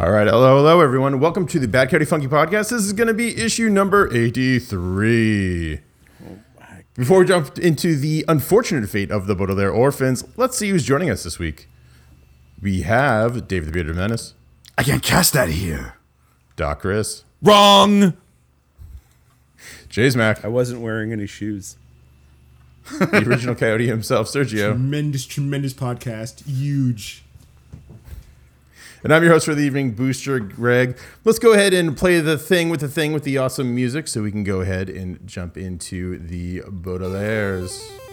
All right, hello, hello, everyone. Welcome to the Bad Coyote Funky Podcast. This is going to be issue number 83. Before we jump into the unfortunate fate of the Baudelaire orphans, let's see who's joining us this week. We have David the Bearded Menace, I can't cast that here. Doc Chris, Wrong. Jay's Mac, I wasn't wearing any shoes. the original Coyote himself, Sergio, Tremendous, tremendous podcast. Huge. And I'm your host for the evening, Booster Greg. Let's go ahead and play the thing with the thing with the awesome music so we can go ahead and jump into the Baudelaires.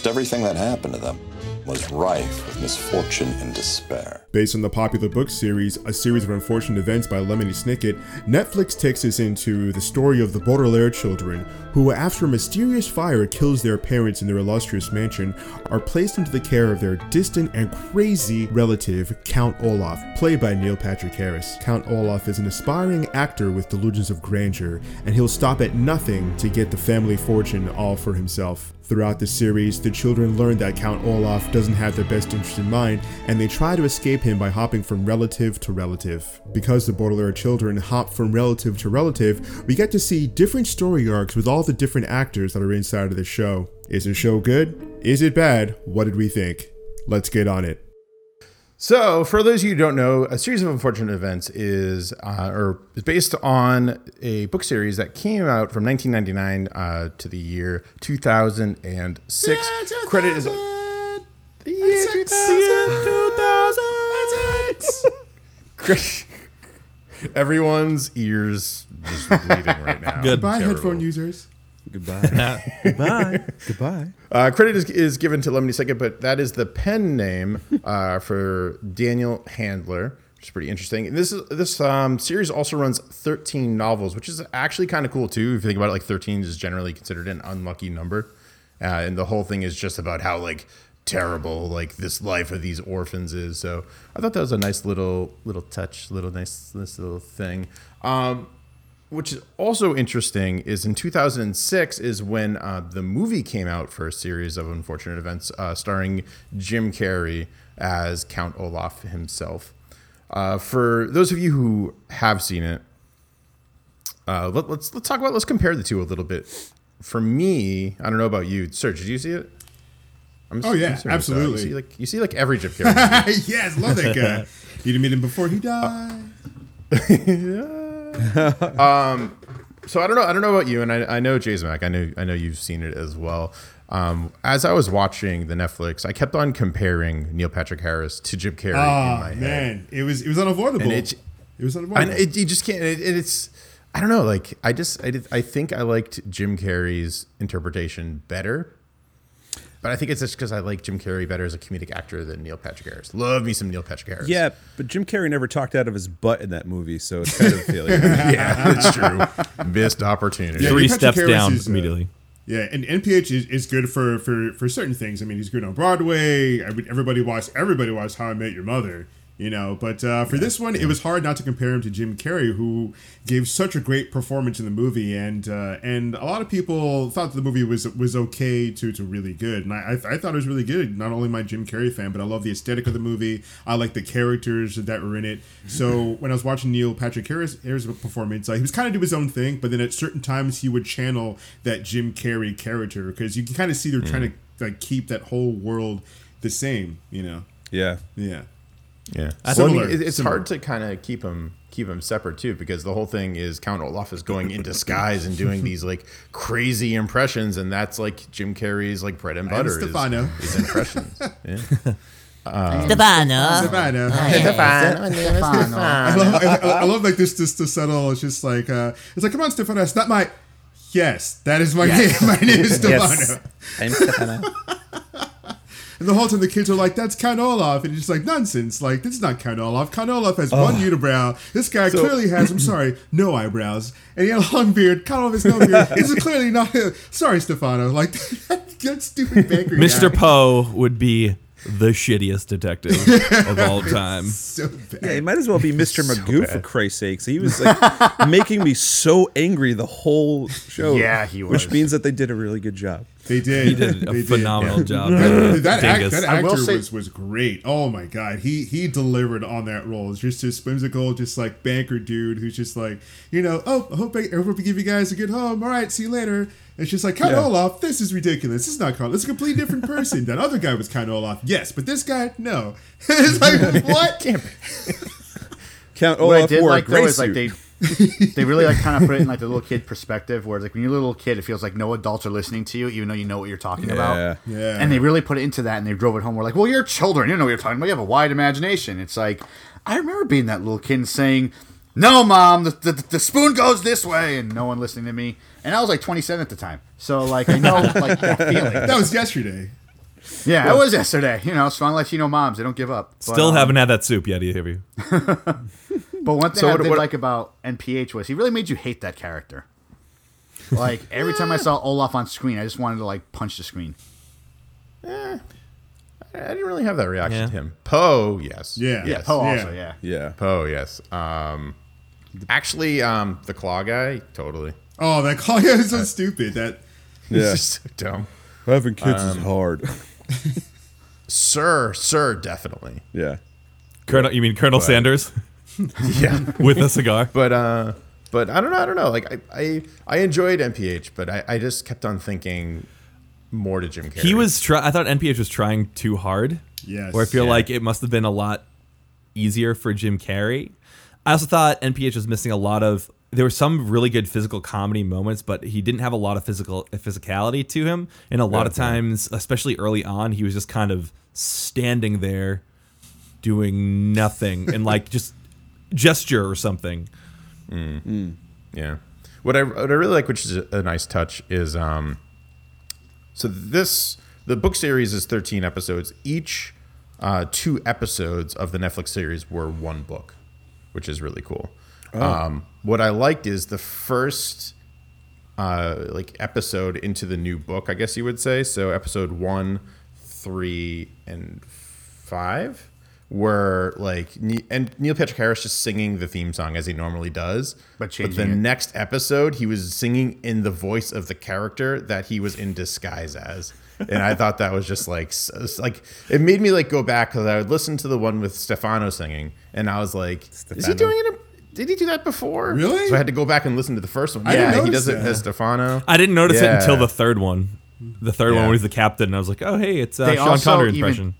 Children. Most everything that happened to them was rife with misfortune and despair. Based on the popular book series, A Series of Unfortunate Events by Lemony Snicket, Netflix takes us into the story of the Baudelaire children, who, after a mysterious fire kills their parents in their illustrious mansion, are placed into the care of their distant and crazy relative, Count Olaf, played by Neil Patrick Harris. Count Olaf is an aspiring actor with delusions of grandeur, and he'll stop at nothing to get the family fortune all for himself. Throughout the series, the children learn that Count Olaf doesn't have their best interest in mind, and they try to escape him by hopping from relative to relative. Because the Baudelaire children hop from relative to relative, we get to see different story arcs with all the different actors that are inside of the show. Is the show good? Is it bad? What did we think? Let's get on it. So, for those of you who don't know, a series of unfortunate events is, uh, or is based on a book series that came out from 1999 uh, to the year 2006. Credit is the year 2000. Credit- Everyone's ears just bleeding right now. Good. Bye, Terrible. headphone users. Goodbye. Goodbye. Goodbye. Uh, credit is, is given to Lemony Snicket, but that is the pen name uh, for Daniel Handler, which is pretty interesting. And this is this um, series also runs 13 novels, which is actually kind of cool too. If you think about it, like 13 is generally considered an unlucky number, uh, and the whole thing is just about how like terrible like this life of these orphans is. So I thought that was a nice little little touch, little nice this little thing. Um, which is also interesting is in 2006 is when uh, the movie came out for a series of unfortunate events uh, starring jim carrey as count olaf himself uh, for those of you who have seen it uh, let, let's let's talk about let's compare the two a little bit for me i don't know about you serge did you see it I'm Oh, yeah, I'm absolutely. you see like you see like every jim carrey yes, love that guy. You didn't meet him before he died. so I don't know. I don't know about you, and I, I know Jay's Mac. I know I know you've seen it as well. Um, as I was watching the Netflix, I kept on comparing Neil Patrick Harris to Jim Carrey in Oh my head, man, it was it was unavoidable. and it, it was and unavoidable. it, you just can't. It, it's I don't know. Like I just I did. I think I liked Jim Carrey's interpretation better. But I think it's just because I like Jim Carrey better as a comedic actor than Neil Patrick Harris. Love me some Neil Patrick Harris. Yeah, but Jim Carrey never talked out of his butt in that movie, so it's kind of a failure. yeah, that's true. Missed opportunity. Yeah, Three steps Harris down is, uh, immediately. Yeah, and NPH is, is good for, for for certain things. I mean, he's good on Broadway. I mean, everybody watched everybody watched How I Met Your Mother. You know, but uh, for this one, it was hard not to compare him to Jim Carrey, who gave such a great performance in the movie, and uh, and a lot of people thought the movie was was okay to to really good, and I I, I thought it was really good. Not only my Jim Carrey fan, but I love the aesthetic of the movie. I like the characters that were in it. So when I was watching Neil Patrick Harris Harris performance, uh, he was kind of do his own thing, but then at certain times he would channel that Jim Carrey character because you can kind of see they're trying to like keep that whole world the same. You know, Yeah. yeah. Yeah, well, I mean, it- it's similar. hard to kind of keep them keep them separate too, because the whole thing is Count Olaf is going in disguise and doing these like crazy impressions, and that's like Jim Carrey's like bread and I butter. is- Stefano. Is, impressions. Yeah. Stefano. Savannah. Stefano. I love, I, I love like this, this, the subtle. It's just like, uh, it's like, come on, Stefano. It's not my. Yes, that is my name. My name is Stefano. Yes. I'm Stefano. And the whole time the kids are like, "That's Count Olaf," and he's just like, "Nonsense! Like this is not Count Olaf. Count Olaf has one unibrow. This guy clearly has, I'm sorry, no eyebrows, and he had a long beard. Count Olaf has no beard. This is clearly not. him. Sorry, Stefano. Like that stupid banker. Mr. Poe would be the shittiest detective of all time. So bad. Yeah, he might as well be Mr. Magoo for Christ's sakes. He was like making me so angry the whole show. Yeah, he was. Which means that they did a really good job. They did. He did a They phenomenal job. That, that, act, Dingus. that I will actor say- was, was great. Oh my god, he he delivered on that role. It's just this whimsical, just like banker dude who's just like, you know, oh, I hope I, I hope I give you guys a good home. All right, see you later. And she's like Count Yeah. Olaf. This is ridiculous. This is not Count. This is a completely different person. that other guy was Count Olaf, yes, but this guy, no. it's like what? Count What I Olaf did wore a like gray though is like they they really like kind of put it in like the little kid perspective, where it's like when you're a little kid, it feels like no adults are listening to you, even though you know what you're talking Yeah. about. Yeah. And they really put it into that, and they drove it home. We're like, well, you're children, you know what you're talking about. You have a wide imagination. It's like I remember being that little kid and saying, "No, mom, the, the, the spoon goes this way," and no one listening to me. And I was like 27 at the time, so like I know like that feeling. That was yesterday. Yeah, it was yesterday. You know, strong Latino moms, they don't give up. But, Still um, haven't had that soup yet, you have you? But one thing So I what- did what- like about NPH was he really made you hate that character. Like every time I saw Olaf on screen, I just wanted to like punch the screen. I didn't really have that reaction Yeah. to him. Poe, yes. Yeah. Yes. Poe Yeah. also, yeah. Yeah. Poe, yes. Um, actually, um, the claw guy, totally. Oh, that claw guy is so stupid. That Yeah. It's just so dumb. Having kids Um, is hard. Sir, sir, definitely. yeah. Colonel, you mean Colonel Sanders Yeah. with a cigar? but uh but I don't know, I don't know. Like I I, I enjoyed MPH, but I, I just kept on thinking more to Jim Carrey. He was. Try- I thought NPH was trying too hard. Yes. Or I feel Yeah. like it must have been a lot easier for Jim Carrey. I also thought NPH was missing a lot of. There were some really good physical comedy moments, but he didn't have a lot of physical physicality to him. And a lot of times, especially early on, he was just kind of standing there, doing nothing, and like just gesture or something. Yeah. What I what I really like, which is a, a nice touch, is um. So this the book series is thirteen episodes. Each uh, two episodes of the Netflix series were one book, which is really cool. Um, what I liked is the first uh, like episode into the new book, I guess you would say. So episode one, three, and five were like and Neil Patrick Harris just singing the theme song as he normally does. But the it. next episode, he was singing in the voice of the character that he was in disguise as. And I thought that was just like, like it made me like go back because I would listen to the one with Stefano singing, and I was like, is he doing it? Did he do that before? Really? So I had to go back and listen to the first one. I didn't yeah, he notice does it as Stefano. I didn't notice it until the third one. The third one Yeah. where he's the captain, and I was like, "Oh, hey, it's uh, They Sean also Connery even- impression."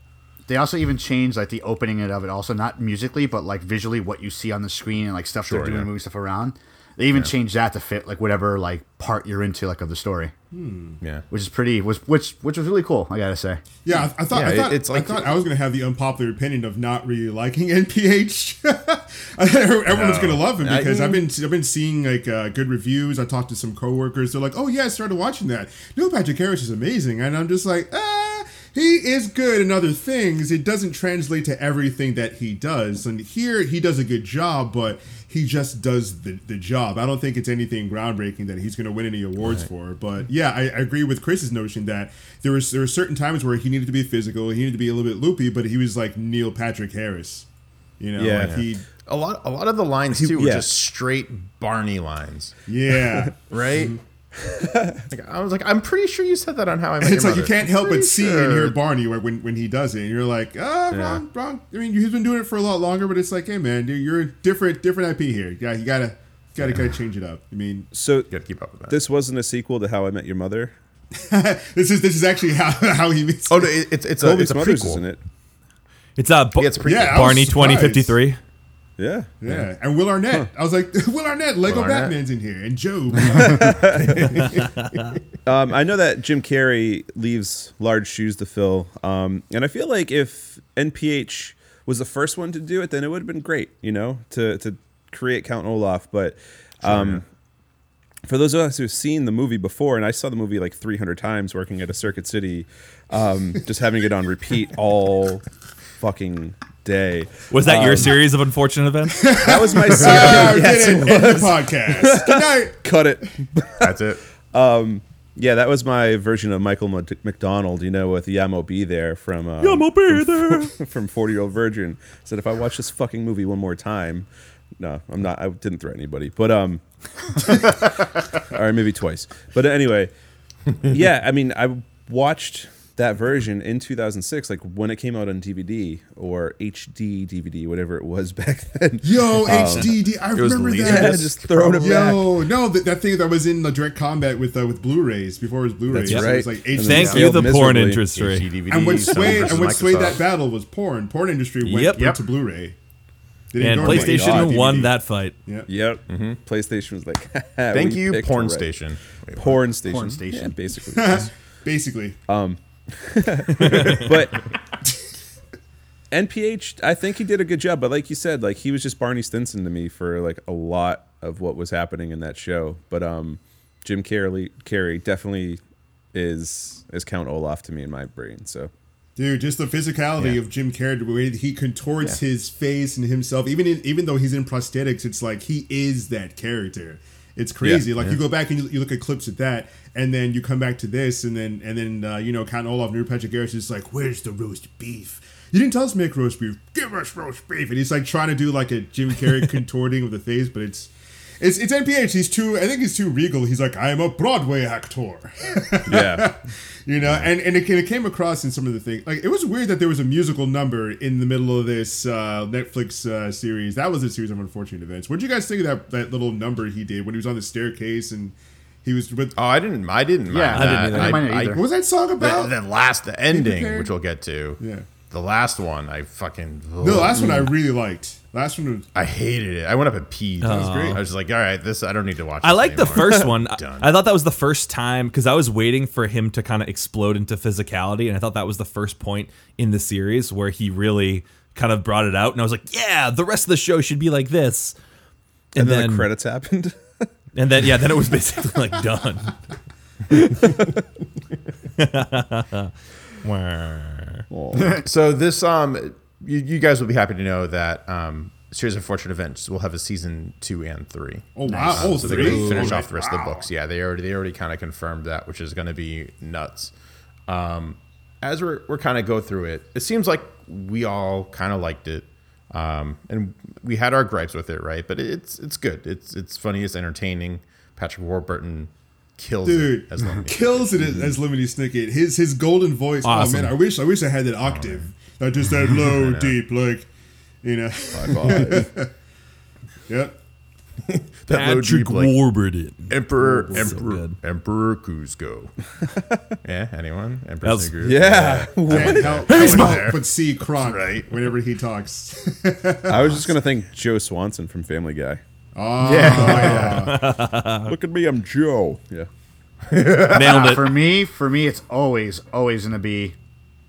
They also even changed like the opening of it, also not musically, but like visually what you see on the screen and like stuff Sure, they're doing, yeah. moving stuff around. They even changed that to fit like whatever like part you're into like of the story, Yeah. which is pretty was which which was really cool. I gotta say. Yeah, I, I thought Yeah, I thought, it's like- I thought I was gonna have the unpopular opinion of not really liking NPH. I thought everyone's gonna love him I because I've been I've been seeing like uh, good reviews. I talked to some coworkers. They're like, "Oh yeah, I started watching that. Neil Patrick Harris is amazing," and I'm just like, ah. He is good in other things. It doesn't translate to everything that he does. And here he does a good job, but he just does the, the job. I don't think it's anything groundbreaking that he's going to win any awards for. But yeah, I, I agree with Chris's notion that there was there were certain times where he needed to be physical, he needed to be a little bit loopy, but he was like Neil Patrick Harris. You know, Yeah. like he A lot, a lot of the lines too were yeah. just straight Barney lines, yeah. right? Mm-hmm. like, I was like, I'm pretty sure you said that on How I Met it's Your like you can't help but Pretty see and hear Barney when, when when he does it, and you're like, ah, wrong, wrong. I mean, he's been doing it for a lot longer, but it's like, hey, man, dude, you're a different different IP here. Yeah, you gotta gotta gotta change it up. I mean, So Got to keep up with that. this wasn't a sequel to How I Met Your Mother. this is this is actually how how he meets. oh no, it, it's it's a it's a prequel. is in it. It's uh, Ba- Yeah, it's a prequel. Yeah, Barney twenty fifty three. Yeah. Yeah, and Will Arnett. I was like, Will Arnett, Lego Will Arnett. Batman's in here, and Job. Um, I know that Jim Carrey leaves large shoes to fill, um, and I feel like if NPH was the first one to do it, then it would have been great, you know, to to create Count Olaf. But um, for those of us who've seen the movie before, and I saw the movie like 300 times working at a Circuit City, um, just having it on repeat all fucking day. Was that your Um, series of unfortunate events? That was my series. Oh, yes, it it. The was. podcast. Good night. Cut it. That's it. Yeah, that was my version of Michael McDonald, you know, with Yamo B there from um, Yamo B there. from Forty Year Old Virgin. Said if I watch this fucking movie one more time, no, I'm not. I didn't threaten anybody, but um, or maybe twice. But anyway, yeah, I mean, I watched that version in 2006, like when it came out on DVD or HD DVD, whatever it was back then. Yo, HD. I was remember Laser that. Yeah, just throwing it back. Yo, no, that, that thing that was in the direct combat with uh, with Blu-rays before it was Blu-rays. That's It was right. like HD. Thank you, the porn industry. DVD, And what Sony swayed and what swayed that battle was porn. Porn industry went, Yep. went to Blu-ray. And go to, like, PlayStation DVD. won that fight. Yeah. Yep. Mm-hmm. PlayStation was like, Thank you, picked porn right. station. Wait, what? Porn station. Porn station. Yeah, basically. Basically. but NPH, I think he did a good job. But like you said, like he was just Barney Stinson to me for like a lot of what was happening in that show. But um, Jim Carrey, Carrey definitely is is Count Olaf to me in my brain. So Dude, just the physicality Yeah. of Jim Carrey, the way he contorts his face and himself, even in, even though he's in prosthetics, it's like he is that character. It's crazy. Yeah. like you go back and you, you look at clips of that, and then you come back to this, and then and then uh, you know Count Olaf, Neil Patrick Harris is like, "Where's the roast beef? You didn't tell us to make roast beef. Give us roast beef." And he's like trying to do like a Jim Carrey contorting of the face, but it's. It's, it's NPH. He's too. I think he's too regal. He's like, I am a Broadway actor. yeah, You know, and, and it, it came across in some of the things. Like, it was weird that there was a musical number in the middle of this uh, Netflix uh, series. That was a series of unfortunate events. What did you guys think of that, that little number he did when he was on the staircase and he was with. Oh, I didn't. I didn't mind Yeah, I that. didn't either. I didn't mind it either. what was that song the, about? the last, the ending, which we'll get to. Yeah. The last one, I fucking. no, the last one I really liked. Last one was. I hated it. I went up and peed. That was oh. great. I was like, all right, this. I don't need to watch. I like the first one. I, Done. I thought that was the first time because I was waiting for him to kind of explode into physicality, and I thought that was the first point in the series where he really kind of brought it out. And I was like, yeah, the rest of the show should be like this. and then, the credits happened. and then yeah, then it was basically like done. So this, um, you, you guys will be happy to know that um, series of fortunate events will have a season two and three. Oh, wow. Oh, So they're going to finish off the rest of the books. Yeah, they already they already kind of confirmed that, which is going to be nuts. Um, as we're we're kind of go through it, it seems like we all kind of liked it, um, and we had our gripes with it, right? But it's it's good. It's it's funny. It's entertaining. Patrick Warburton kills Dude, it as Lemony. kills it as, mm-hmm. as Lemony Snicket. His his golden voice. Oh, awesome. Oh man, I wish I wish I had that oh, octave. Not just that low, deep, like you know. yep. that low Patrick deep, like, Warburton. Emperor So Emperor good. Emperor Kuzco. yeah, anyone? Emperor That's- Kuzco? yeah, Can't help, Hey, can't Smoke. help but see Kronk Right. whenever he talks. I was just gonna thank Joe Swanson from Family Guy. Oh, Yeah. Look at me, I'm Joe. Yeah, Nailed it. For me, for me, it's always, always going to be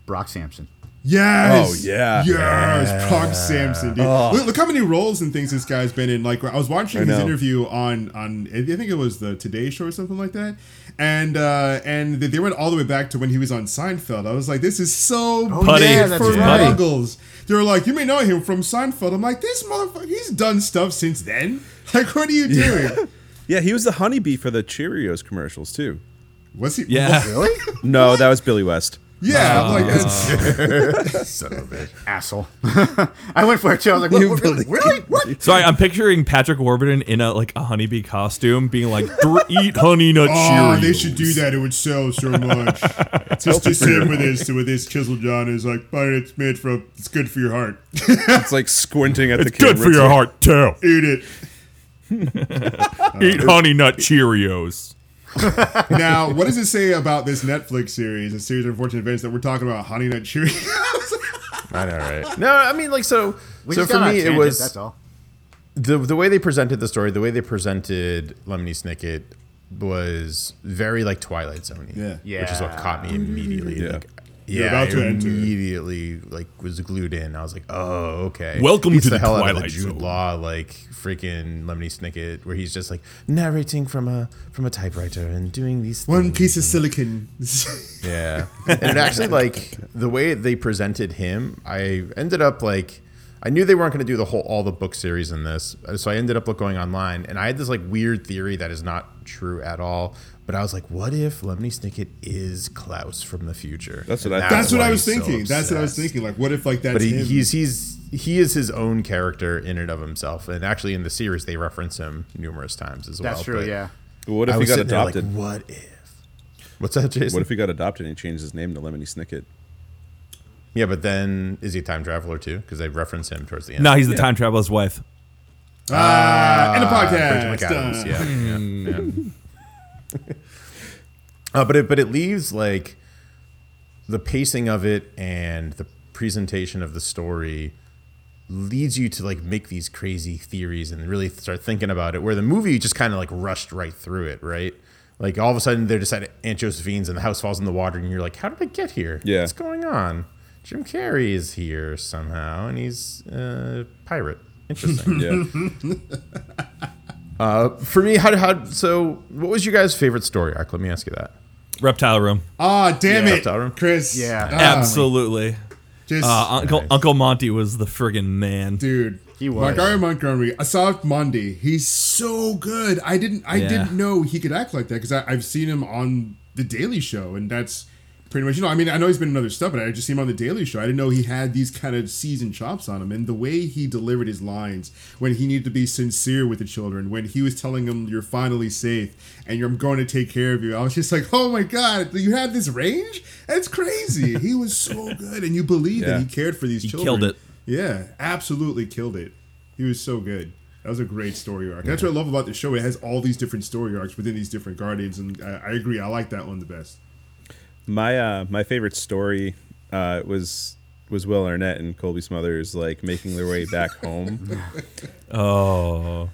Brock Samson. Yes. Oh, yeah. Yes. Brock Samson, dude. Look, look how many roles and things this guy's been in. Like I was watching I his know. interview on on I think it was the Today Show or something like that, and uh and they they went all the way back to when he was on Seinfeld. I was like, this is so Putty. big yeah, for right. They were like, you may know him from Seinfeld. I'm like, this motherfucker, he's done stuff since then. Like, what are you doing? yeah. He was the honeybee for the Cheerios commercials too. Was he? Yeah. Really? No, that was Billy West. Yeah. I'm like, uh, that's, Son of a bitch. Asshole. I went for it too. I was like, what, what, really? really? What? Sorry, I'm picturing Patrick Warburton in a like a honeybee costume, being like, "Eat honey nut Oh, Cheerios." they should do that. It would sell so much. just just him with his with his chisel John is like, but it's made for it's good for your heart. It's like squinting at the It's camera. good for your heart too. Eat it. Eat honey nut Cheerios. Now, what does it say about this Netflix series, a series of unfortunate events that we're talking about? Honey Nut Cheerios. I know, right? No, I mean, like, so. We so for got on me, it was That's all. the the way they presented the story, the way they presented Lemony Snicket was very like Twilight Zone. Yeah. yeah. which is what caught me immediately. Yeah. Like, You're yeah, about I to enter. immediately like was glued in. I was like, oh, okay. Welcome Beats to the, the hell out of the Twilight Jude Zone. Law, like freaking Lemony Snicket, where he's just like narrating from a from a typewriter and doing these. One piece of silicon. Yeah. And it actually like the way they presented him, I ended up like I knew they weren't going to do the whole all the book series in this. So I ended up look- going online and I had this like weird theory that is not true at all. But I was like, what if Lemony Snicket is Klaus from the future? That's what I- That's what I was he's so thinking. That's what I was thinking. Like, what if like that's But he, him? he's he's he is his own character in and of himself. And actually in the series they reference him numerous times as well. That's true. But Yeah. What if I he got adopted? Like, what if? What's that, Jason? what if he got adopted and he changed his name to Lemony Snicket? Yeah, but then is he a time traveler too? Because they reference him towards the end. No, he's the time traveler's wife. ah, and a Bridget podcast. McAdams, Uh, yeah, yeah, yeah. uh, but it but it leaves like the pacing of it and the presentation of the story leads you to like make these crazy theories and really start thinking about it. Where the movie just kind of like rushed right through it, right? Like all of a sudden they're just at Aunt Josephine's and the house falls in the water and you're like, how did it get here? Yeah. what's going on? Jim Carrey is here somehow and he's a pirate. Interesting. Yeah. Uh, for me, how, how so? What was your guys' favorite story arc? Let me ask you that. Reptile Room. Ah, damn Yeah. it, Reptile Room. Chris. Yeah. Ah, Absolutely. Just Uh, Uncle Nice. Uncle Monty was the friggin' man. dude. He was. Montgomery Montgomery. Aasif Mandvi. He's so good. I didn't. I Yeah. didn't know he could act like that because I've seen him on the Daily Show, and that's pretty much. You know, I mean, I know he's been in other stuff, but I just see him on the Daily Show. I didn't know he had these kind of seasoned chops on him, and the way he delivered his lines when he needed to be sincere with the children, when he was telling them, "You're finally safe, and you're, I'm going to take care of you." I was just like, "Oh my god, you have this range? That's crazy." he was so good, and you believe Yeah. that he cared for these He children. killed it. Yeah, absolutely killed it. He was so good. That was a great story arc. That's what I love about the show. It has all these different story arcs within these different Guardians, and I, I agree. I like that one the best. My uh, my favorite story uh, was was Will Arnett and Cobie Smulders like making their way back home, Oh.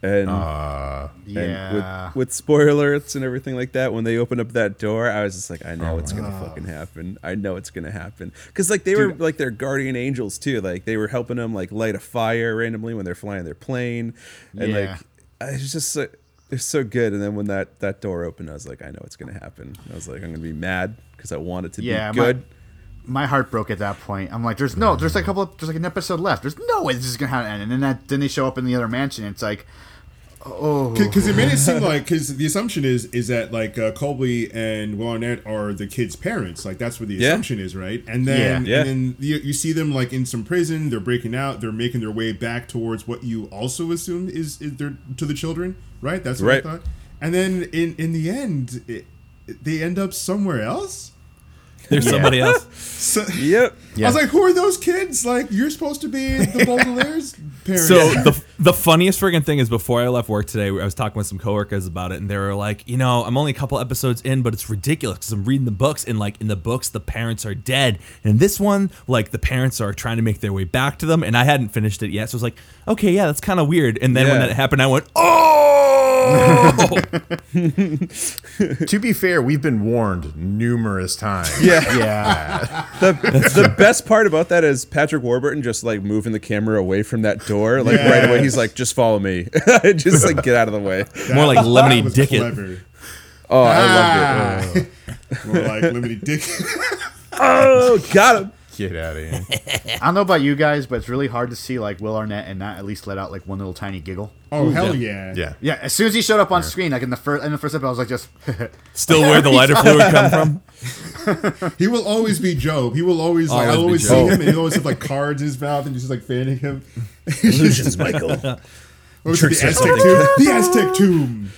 and, Uh, and Yeah. with, with spoiler alerts and everything like that. When they open up that door, I was just like, I Oh know it's gonna fucking happen. I know it's gonna happen because like they were like their guardian angels too. Like they were helping them like light a fire randomly when they're flying their plane, and Yeah. like it's just so, they're so good. And then when that that door opened, I was like, I know it's gonna happen. I was like, I'm gonna be mad because I want it to Yeah, be my- good. my heart broke at that point. I'm like, there's no, there's like a couple, of, there's like an episode left. There's no way this is gonna happen. And then that, then they show up in the other mansion. It's like, oh, Because it made it seem like because the assumption is is that like uh, Cobie and Will Arnett are the kids' parents. Like that's what the Yeah. assumption is, right? And then Yeah. and then you, you see them like in some prison. They're breaking out. They're making their way back towards what you also assume is, is their to the children, right? That's what Right. I thought. And then in in the end, it, they end up somewhere else. There's somebody else. So, Yep. I was like, who are those kids? Like, you're supposed to be the Baudelaires' parents. So the the funniest friggin' thing is before I left work today, I was talking with some coworkers about it, and they were like, you know, I'm only a couple episodes in, but it's ridiculous because I'm reading the books, and like in the books, the parents are dead, and this one, like the parents are trying to make their way back to them, and I hadn't finished it yet, so I was like, okay, yeah, that's kind of weird. And then when that happened, I went, oh, to be fair, we've been warned numerous times. Yeah. yeah, The, the best part about that is Patrick Warburton just like moving the camera away from that door. Like right away, he's like, just follow me. just like get out of the way. more like That Lemony was Dickett. clever. Oh, I loved it. Ah. More like limited dick. Oh, got him. Get out of here. I don't know about you guys, but it's really hard to see like Will Arnett and not at least let out like one little tiny giggle. Oh hell yeah! Yeah. Yeah, as soon as he showed up on screen, like in the first in the first episode, I was like, just Still where the lighter fluid come from? He will always be Job. He will always like I Always be always see Job. him and he always have like cards in his mouth and just like fanning him. Illusions, Michael. What was it, the Aztec tomb? The Aztec tomb.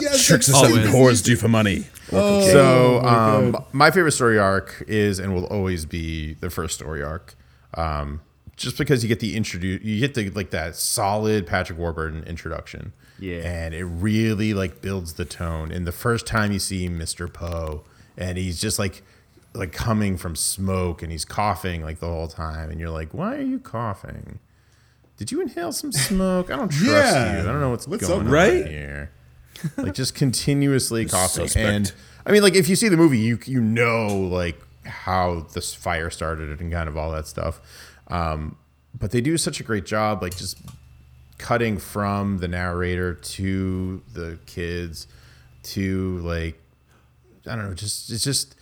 Yes, Tricks us Oh, and man. whores you for money. So, my um, God. my favorite story arc is and will always be the first story arc. Um, just because you get the introduce, you get the like that solid Patrick Warburton introduction. Yeah. and it really like builds the tone. And the first time you see Mr. Poe, and he's just like like coming from smoke, and he's coughing like the whole time, and you're like, why are you coughing? Did you inhale some smoke? I don't trust Yeah. you. I don't know what's, What's going up, on right? here. like just continuously coughing. Suspect. And I mean, like if you see the movie, you you know like how this fire started and kind of all that stuff. Um, but they do such a great job, like just cutting from the narrator to the kids to like I don't know, just it just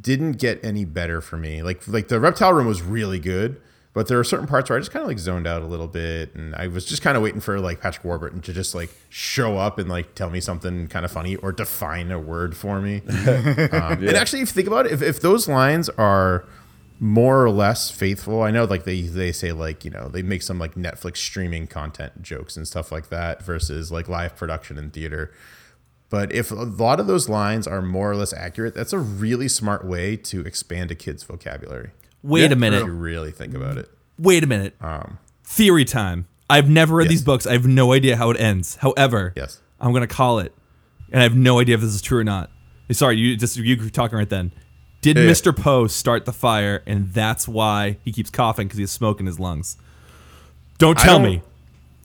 didn't get any better for me. Like like the reptile room was really good, but there are certain parts where I just kind of like zoned out a little bit, and I was just kind of waiting for like Patrick Warburton to just like show up and like tell me something kind of funny or define a word for me. um, And actually, if you think about it, if, if those lines are more or less faithful, I know like they they say like you know they make some like Netflix streaming content jokes and stuff like that versus like live production in theater. But if a lot of those lines are more or less accurate, that's a really smart way to expand a kid's vocabulary. Wait a If minute. you really think about it. Wait a minute. Um, Theory time. I've never read Yes. these books. I have no idea how it ends. However, Yes. I'm gonna call it, and I have no idea if this is true or not. Sorry, you just you were talking right then. Did Yeah, yeah. Mr. Poe start the fire, and that's why he keeps coughing because he has smoke in his lungs? Don't tell don't- me.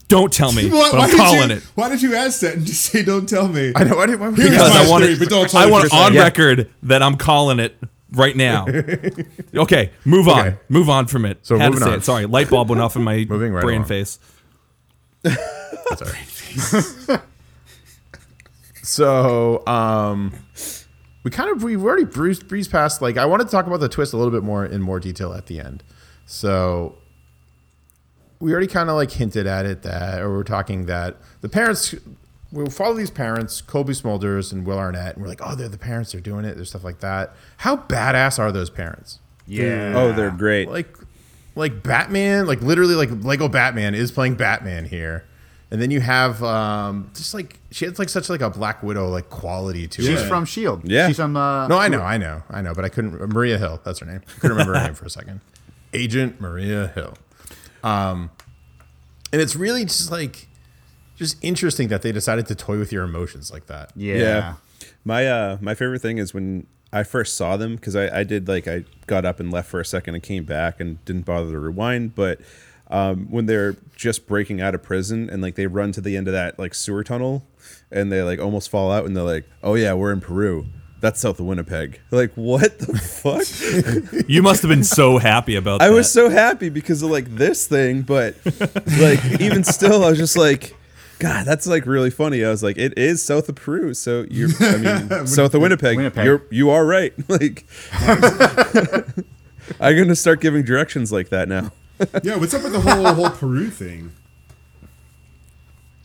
Don't tell me. Why, but why I'm calling you, it Why did you ask that and just say, "Don't tell me"? I know. I didn't, why would Here's you because I want story, but don't I want for it a on second. record that I'm calling it right now. okay, move on. Okay. Move on from it. So Had moving on. it. Sorry, light bulb went off in my Moving right brain along. face. Right. so, um, we kind of we've already breezed, breezed past. Like, I wanted to talk about the twist a little bit more in more detail at the end. So, we already kind of like hinted at it that, or we're talking that the parents. We'll follow these parents, Cobie Smulders and Will Arnett, and we're like, oh, they're the parents. They're doing it. There's stuff like that. How badass are those parents? Yeah. Oh, they're great. like like Batman, like literally like Lego Batman is playing Batman here. And then you have um just like she has like such like a Black Widow like quality to She's her. from Shield. Yeah. She's from. Uh, No, I know, I know, I know, but I couldn't Maria Hill, that's her name. I couldn't remember her name for a second. Agent Maria Hill. Um and it's really just like just interesting that they decided to toy with your emotions like that. Yeah. My uh my favorite thing is when I first saw them because I, I did like I got up and left for a second and came back and didn't bother to rewind, but um, when they're just breaking out of prison and like they run to the end of that like sewer tunnel and they like almost fall out and they're like, oh yeah, we're in Peru. That's south of Winnipeg. Like what the fuck? You must have been so happy about that. I that. was so happy because of like this thing, but like even still, I was just like, God, that's like really funny. I was like, it is south of Peru, so you're, I mean, south of Winnipeg. Winnipeg. You're you are right. Like, I'm gonna start giving directions like that now. Yeah, what's up with the whole whole Peru thing?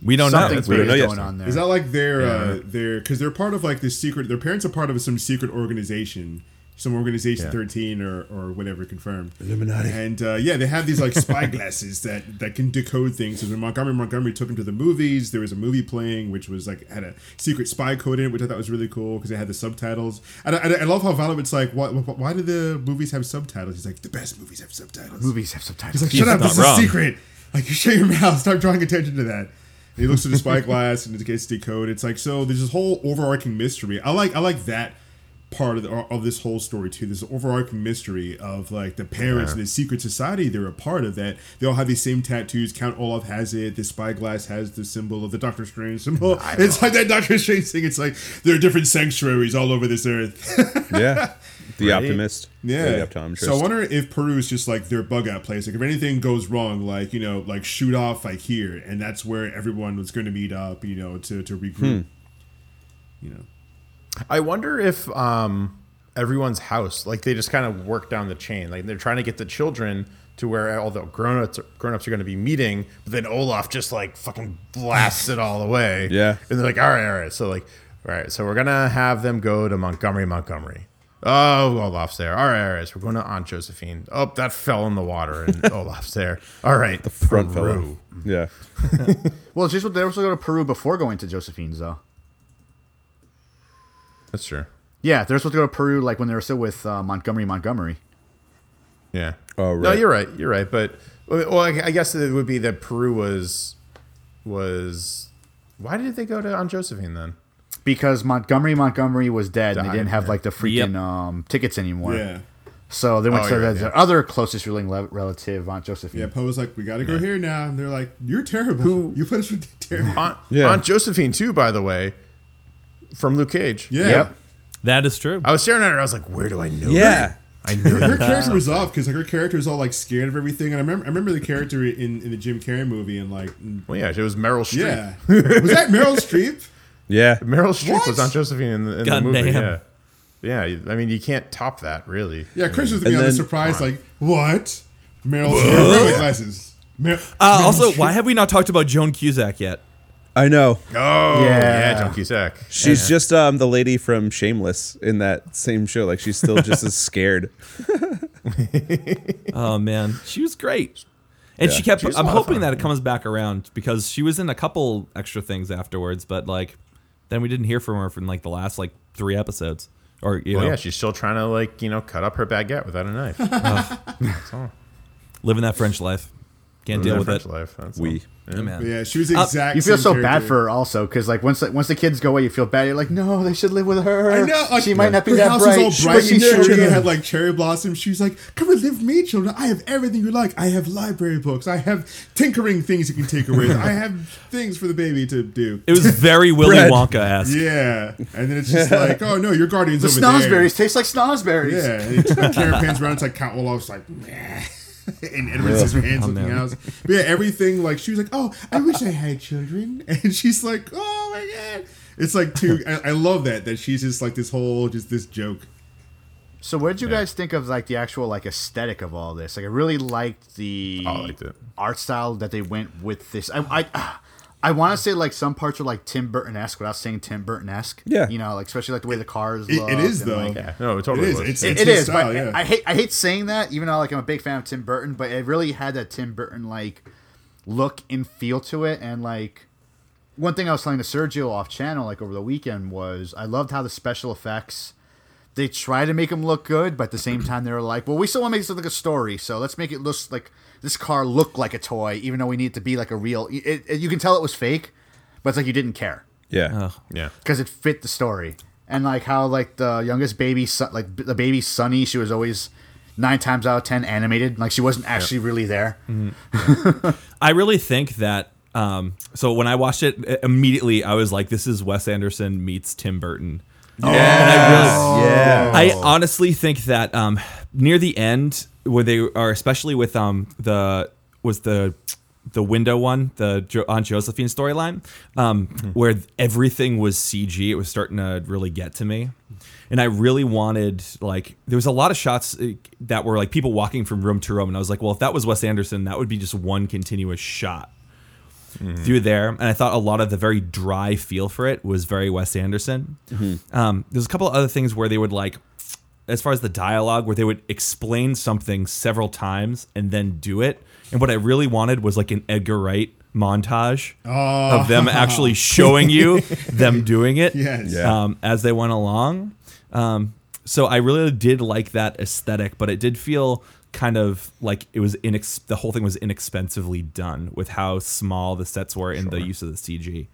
we don't know. Something's we don't big know is yet. going on there. Is that like they're uh, they're because they're part of like this secret? Their parents are part of some secret organization, some organization Yeah. thirteen or or whatever confirmed. Illuminati. And uh, yeah, they have these like spy glasses that that can decode things. So when Montgomery Montgomery took them to the movies, there was a movie playing which was like had a secret spy code in it, which I thought was really cool because it had the subtitles. And I, I love how Valent's like, why, why why do the movies have subtitles? He's like, the best movies have subtitles. Movies have subtitles. He's like, shut up, this wrong. is a secret. Like, you shut your mouth. Stop drawing attention to that. And he looks at the spy glass and it gets decoded. It's like so. There's this whole overarching mystery. I like I like that part of the, of this whole story too. This overarching mystery of like the parents and the secret society they're a part of. That they all have these same tattoos. Count Olaf has it. The spyglass has the symbol of the Doctor Strange symbol. It's like that Doctor Strange thing. It's like there are different sanctuaries all over this earth. Yeah, the optimist. Yeah. The. So I wonder if Peru is just like their bug out place. Like if anything goes wrong, like you know, like shoot off like here, and that's where everyone was going to meet up. You know, to to regroup. Hmm. You know. I wonder if um, everyone's house, like they just kind of work down the chain. Like they're trying to get the children to where all the grown-ups, grown-ups are going to be meeting, but then Olaf just like fucking blasts it all away. Yeah. And they're like, all right, all right. So like, all right, so we're going to have them go to Montgomery, Montgomery. Oh, Olaf's there. All right, all right. So we're going to Aunt Josephine. Oh, that fell in the water and Olaf's there. All right. The front fellow. Yeah. well, it's just what they also go to Peru before going to Josephine's, though. That's true. Yeah, they're supposed to go to Peru like when they were still with uh, Montgomery Montgomery. Yeah. Oh, right. No, you're right. You're right. But well, I I guess it would be that Peru was was. Why did they go to Aunt Josephine then? Because Montgomery Montgomery was dead and they didn't have yeah. like the freaking Yep. um, tickets anymore. Yeah. So they went Oh, to yeah, their, yeah. their other closest ruling le- relative, Aunt Josephine. Yeah, Poe was like, "We got to go here now," and they're like, "You're terrible. You put us with terrible." Aunt, Yeah. Aunt Josephine too, by the way, from Luke Cage. Yeah. Yep. That is true. I was staring at her. I was like, "Where do I know?" Yeah. her? I knew her her. character was off because like her character is all like scared of everything, and I remember I remember the character in, in the Jim Carrey movie, and like, Well, yeah, it was Meryl Streep. yeah, was that Meryl Streep? Yeah. Meryl Streep What? was on Josephine in the, in the movie. damn. Yeah. Yeah, I mean, you can't top that, really. Yeah, Chris was And me the then- surprise, like, what? Meryl Streep with glasses. Mer- Uh, Meryl also, Streep. why have we not talked about Joan Cusack yet? I know. Oh, Yeah. yeah, John Cusack. She's just um the lady from Shameless in that same show. Like she's still just as scared. Oh man, she was great. And Yeah. she kept. She was a I'm hoping fun, that it comes back around because she was in a couple extra things afterwards, but like, then we didn't hear from her from like the last like three episodes, or you Well, know, yeah, she's still trying to like you know cut up her baguette without a knife. That's all. living that French life. Can't deal with French it. life. That's We. Yeah, man. Yeah, she was the exact. You feel same so bad for her also because like once the, once the kids go away, you feel bad. You're like, no, they should live with her. I know. Like, she might not be her that house bright. was all but bright she and should cheery. be. Had like cherry blossoms. She's like, "Come and live with me, children. I have everything you like. I have library books. I have tinkering things you can tinker with. I have things for the baby to do." It was very Willy Wonka esque. Yeah, and then it's just like, "Oh no, your guardian's The over there." snozberries taste like snozberries. Yeah, and he Karen pans around. It's like Count Olaf's like, Meh. and Edward Scissorhands looking man. out. But yeah, everything like she was like, "Oh, I wish I had children," and she's like, "Oh my god." It's like too. I, I love that that she's just like this whole just this joke. So what did you guys think of like the actual like aesthetic of all this? Like I really liked the oh, I liked art style that they went with this. I I, I want to say like some parts are like Tim Burton esque without saying Tim Burton esque. Yeah. you know, like especially like the way the cars. It- it look is, though. like, Yeah, no, it It totally is. was. It's, It, it's it his is, style, but yeah. I hate I hate saying that, even though like I'm a big fan of Tim Burton, but it really had that Tim Burton like look and feel to it. And like one thing I was telling to Sergio off channel like over the weekend was I loved how the special effects they try to make them look good, but at the same time they were like, well, we still want to make this look like a story, so let's make it look like this car look like a toy, even though we need it to be like a real. It, it, you can tell it was fake, but it's like you didn't care Yeah. yeah. because it fit the story and like how like the youngest baby like the baby Sunny, she was always nine times out of ten animated, like she wasn't actually really there. I really think that. Um, so when I watched it immediately, I was like, "This is Wes Anderson meets Tim Burton." Yeah. I honestly think that um, near the end, where they are, especially with um, the was the the window one, the jo- Aunt Josephine storyline, um, where everything was CG. It was starting to really get to me, and I really wanted like there was a lot of shots uh, that were like people walking from room to room, and I was like, well, if that was Wes Anderson, that would be just one continuous shot through there, and I thought a lot of the very dry feel for it was very Wes Anderson. Um, there's a couple of other things where they would like, as far as the dialogue, where they would explain something several times and then do it. And what I really wanted was like an Edgar Wright montage of them actually showing you them doing it Yes. Yeah. um, as they went along. Um, so I really did like that aesthetic, but it did feel kind of like it was inex- the whole thing was inexpensively done with how small the sets were in the use of the CG.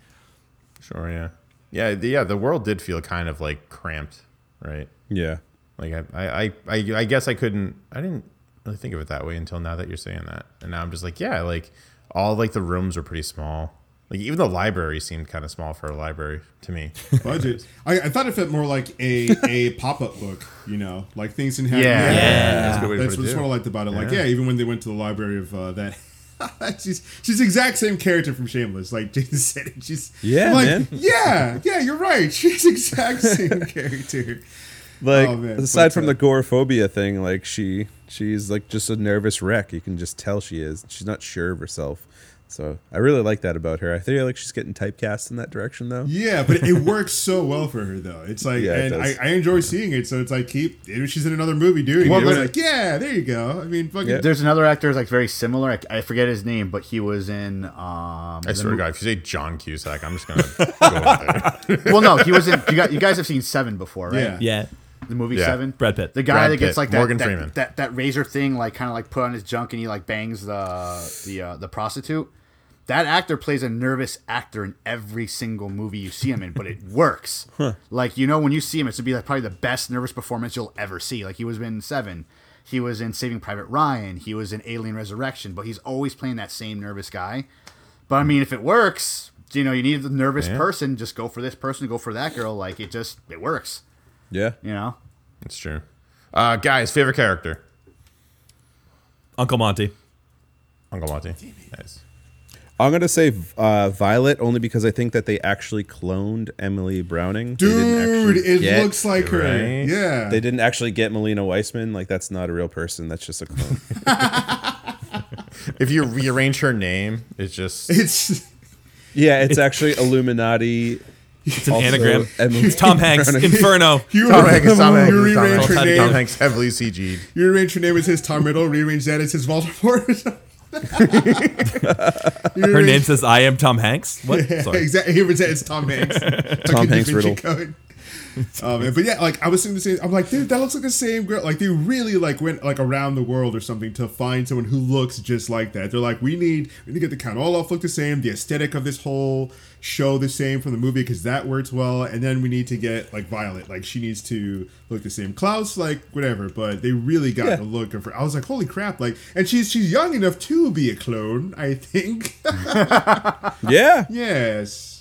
Sure. Yeah. Yeah. The, yeah. The world did feel kind of like cramped, right? Yeah. Like I, I, I, I, I guess I couldn't. I didn't really think of it that way until now that you're saying that, and now I'm just like, yeah, like all like the rooms were pretty small. Like even the library seemed kind of small for a library to me. budget. I, I thought it felt more like a a pop up book, you know, like things didn't have. Yeah. Yeah. That's a good way That's what's too. what I liked about it. Like, yeah, even when they went to the library of uh, that. she's she's the exact same character from Shameless, like Jason said. She's Yeah, like, man. Yeah, yeah, you're right. She's the exact same character. Like Oh, man. aside But, from uh, the agoraphobia thing, like she she's like just a nervous wreck. You can just tell she is. She's not sure of herself. So I really like that about her. I feel like she's getting typecast in that direction though. Yeah, but it works so well for her though. It's like, Yeah, it and I. I enjoy seeing it. So it's like, keep. She's in another movie doing Well, it, it's like, yeah, there you go. I mean, fucking. Yeah. There's another actor like very similar. I, I forget his name, but he was in. Um, I swear to God, if you say John Cusack, I'm just gonna go out there. Well, no, he was in. You, got, you guys have seen Seven before, right? Yeah. Yeah. The movie Yeah. Seven. Brad Pitt. The guy Brad that gets Pitt. like that, Morgan that, Freeman. That, that razor thing, like kind of like put on his junk, and he like bangs the the uh, the prostitute. that actor plays a nervous actor in every single movie you see him in, but it works. Like you know, when you see him, it's to be like probably the best nervous performance you'll ever see. Like he was in Seven, he was in Saving Private Ryan, he was in Alien Resurrection, but he's always playing that same nervous guy. But I mean, if it works, you know, you need a nervous person. Just go for this person, go for that girl. Like it just it works. Yeah. You know. It's true. Uh, guys, favorite character? Uncle Monty. Uncle Monty. Nice. I'm gonna say uh, Violet only because I think that they actually cloned Emily Browning. They didn't actually Dude, it get- looks like her. Right? Yeah. They didn't actually get Malina Weissman. Like that's not a real person. That's just a clone. If you rearrange her name, it's just it's yeah, it's actually Illuminati. It's an Also, anagram. Emily It's Tom Hanks. Inferno. you, Tom Hanks. Tom Hanks. you Tom rearrange Hanks. her name. Tom Hanks heavily CG'd. You rearrange her name as his Tom Riddle. Rearrange that as his Voldemort. Her name says I am Tom Hanks. What? Sorry. exactly. He was it's Tom Hanks. Tom Hanks riddle. Code. Um, but yeah, like I was seeing the same. I'm like, dude, that looks like the same girl. Like they really like went like around the world or something to find someone who looks just like that. They're like, we need we need to get the count all off look the same, the aesthetic of this whole show the same from the movie because that works well, and then we need to get like Violet, like she needs to look the same. Klaus, like whatever, but they really got Yeah. the look of her. I was like, holy crap, like, and she's she's young enough to be a clone, I think. Yeah. yes.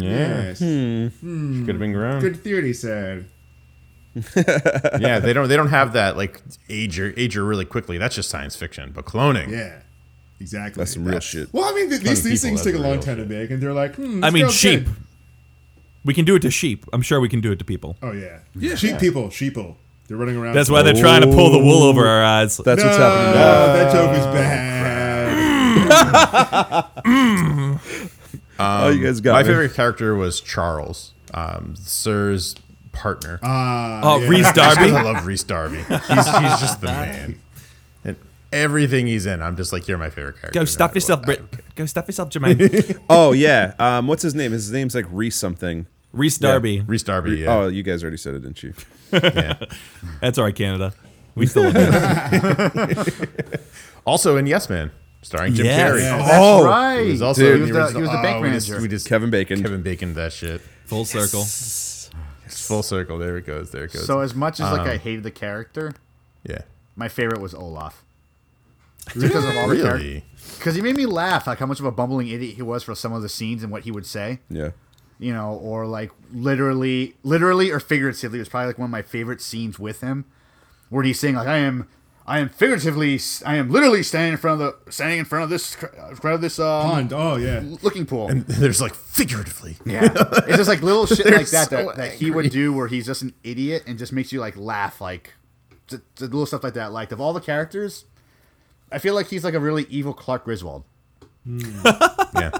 Yeah. Yes. Could have been grown. Good theory, said. Yeah, they don't. They don't have that like age her age her really quickly. That's just science fiction. But cloning. Yeah, exactly. That's some real shit. Well, I mean, th- these, these things take a long real time to make, and they're like, hmm, I mean, girl's sheep. good. We can do it to sheep. I'm sure we can do it to people. Oh yeah, yeah. sheep people, sheeple. They're running around. That's why they're trying to pull the wool over our eyes. That's no, what's happening. Now. that joke is bad. oh, you guys got My me. favorite character was Charles, um, Sir's partner. Ah, Oh, yeah. Rhys Darby. I love Rhys Darby. He's, he's just the man. And everything he's in, I'm just like, you're my favorite character. Go stuff matter yourself, what. Brit. Go stuff yourself, Jemaine. Oh yeah. Um, what's his name? His name's like Rhys something. Rhys Darby. Rhys Darby. Yeah. Oh, you guys already said it, didn't you? yeah. That's all right, Canada. We still love you. Also in Yes Man, starring Jim Yes. Carrey. Yeah. That's Oh, right. He was also Dude. in He was the- original- he was the bank oh, we just- manager. We just Kevin Bacon. Kevin Bacon that shit. Full circle. It's full circle. There it goes. There it goes. So as much as like Um, I hated the character, yeah. my favorite was Olaf. Because of all the characters. Really? Because he made me laugh, like how much of a bumbling idiot he was for some of the scenes and what he would say. Yeah. You know, or like literally, literally or figuratively, it was probably like one of my favorite scenes with him, where he's saying like, "I am, I am figuratively, I am literally standing in front of the, standing in front of this, in front of this um, Pond. Oh yeah. looking pool." And there's like figuratively. Yeah, it's just like little shit like that so that, that he would do, where he's just an idiot and just makes you like laugh, like the, the little stuff like that. Like of all the characters, I feel like he's like a really evil Clark Griswold. Yeah.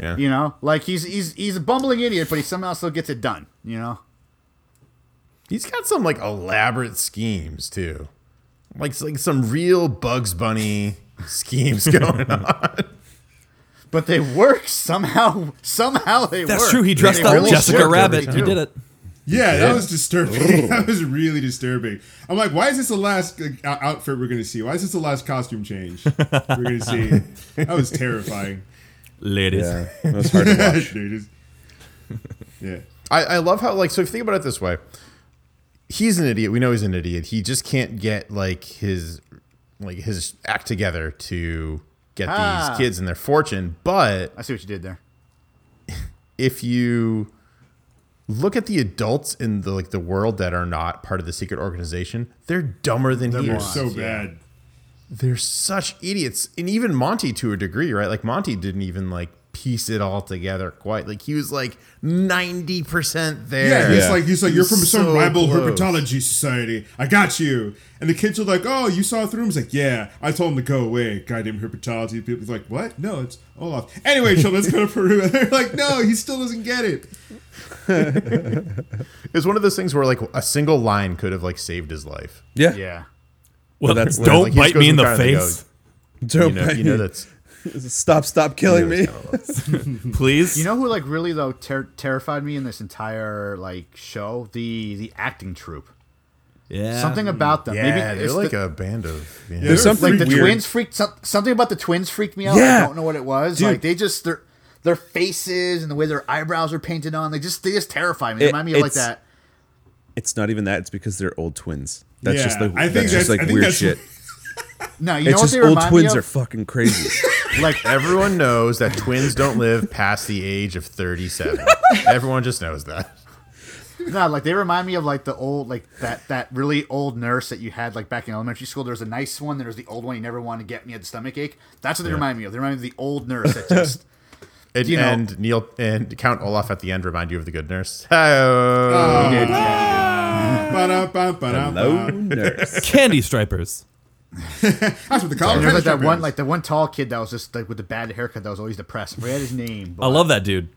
Yeah. You know, like he's he's he's a bumbling idiot, but he somehow still gets it done. You know, He's got some like elaborate schemes too. Like like some real Bugs Bunny schemes going on. but they work somehow. Somehow they work. That's work. true. He dressed up really Jessica Rabbit. they He did it. Yeah, that was disturbing. that was really disturbing. I'm like, why is this the last like, out- outfit we're gonna see? Why is this the last costume change we're gonna see? That was terrifying. Ladies. Yeah. It was hard to watch. Dude, it's- yeah. I, I love how like so if you think about it this way, he's an idiot. We know he's an idiot. He just can't get like his like his act together to get Ah. these kids and their fortune. But I see what you did there. if you look at the adults in the like the world that are not part of the secret organization, they're dumber than he They're is. so bad. They're such idiots. And even Monty to a degree, right? Like Monty didn't even like piece it all together quite. Like he was like 90% there. Yeah, he's Yeah. like he's like you're from He's some so rival close. herpetology society. I got you. And the kids are like, "Oh, you saw through him?" He's like, "Yeah, I told him to go away." Goddamn herpetology people. He's like, "What? No, it's Olaf." Anyway, children, let's go to Peru. And they're like, "No, he still doesn't get it." it's one of those things where like a single line could have like saved his life. Yeah. Yeah. Well, that's- don't Like, bite me in the kind of like, face, Don't You know, bite you know me. that's Stop! Stop killing me. please. You know who like really though ter- terrified me in this entire like show? The the acting troupe. Yeah. Something about them. Yeah, Maybe they're it's like the, a band of. Yeah. There's something like the weird. twins freaked some, something about the twins freaked me out. Yeah. I don't know what it was. Dude. Like they just their their faces and the way their eyebrows are painted on, they just they just terrify me. They It- remind me of like that. It's not even that. It's because they're old twins. That's Yeah, just the I think that's just like I think weird that's- shit. No, you know It's what just they old remind twins me are fucking crazy. Like Everyone knows that twins don't live past the age of 37. Everyone just knows that. no, like they remind me of like the old like that that really old nurse that you had like back in elementary school. There was a nice one. There was the old one you never wanted to get me had the stomach ache. That's what they remind me of. They remind me of the old nurse that just And, You know- and Neil and Count Olaf at the end remind you of the good nurse. Oh. did. Yeah, Hello, nurse. Candy stripers. That's what the college And there's like that one is. like the one tall kid that was just like with the bad haircut that was always depressed. I forget his name. I love that dude.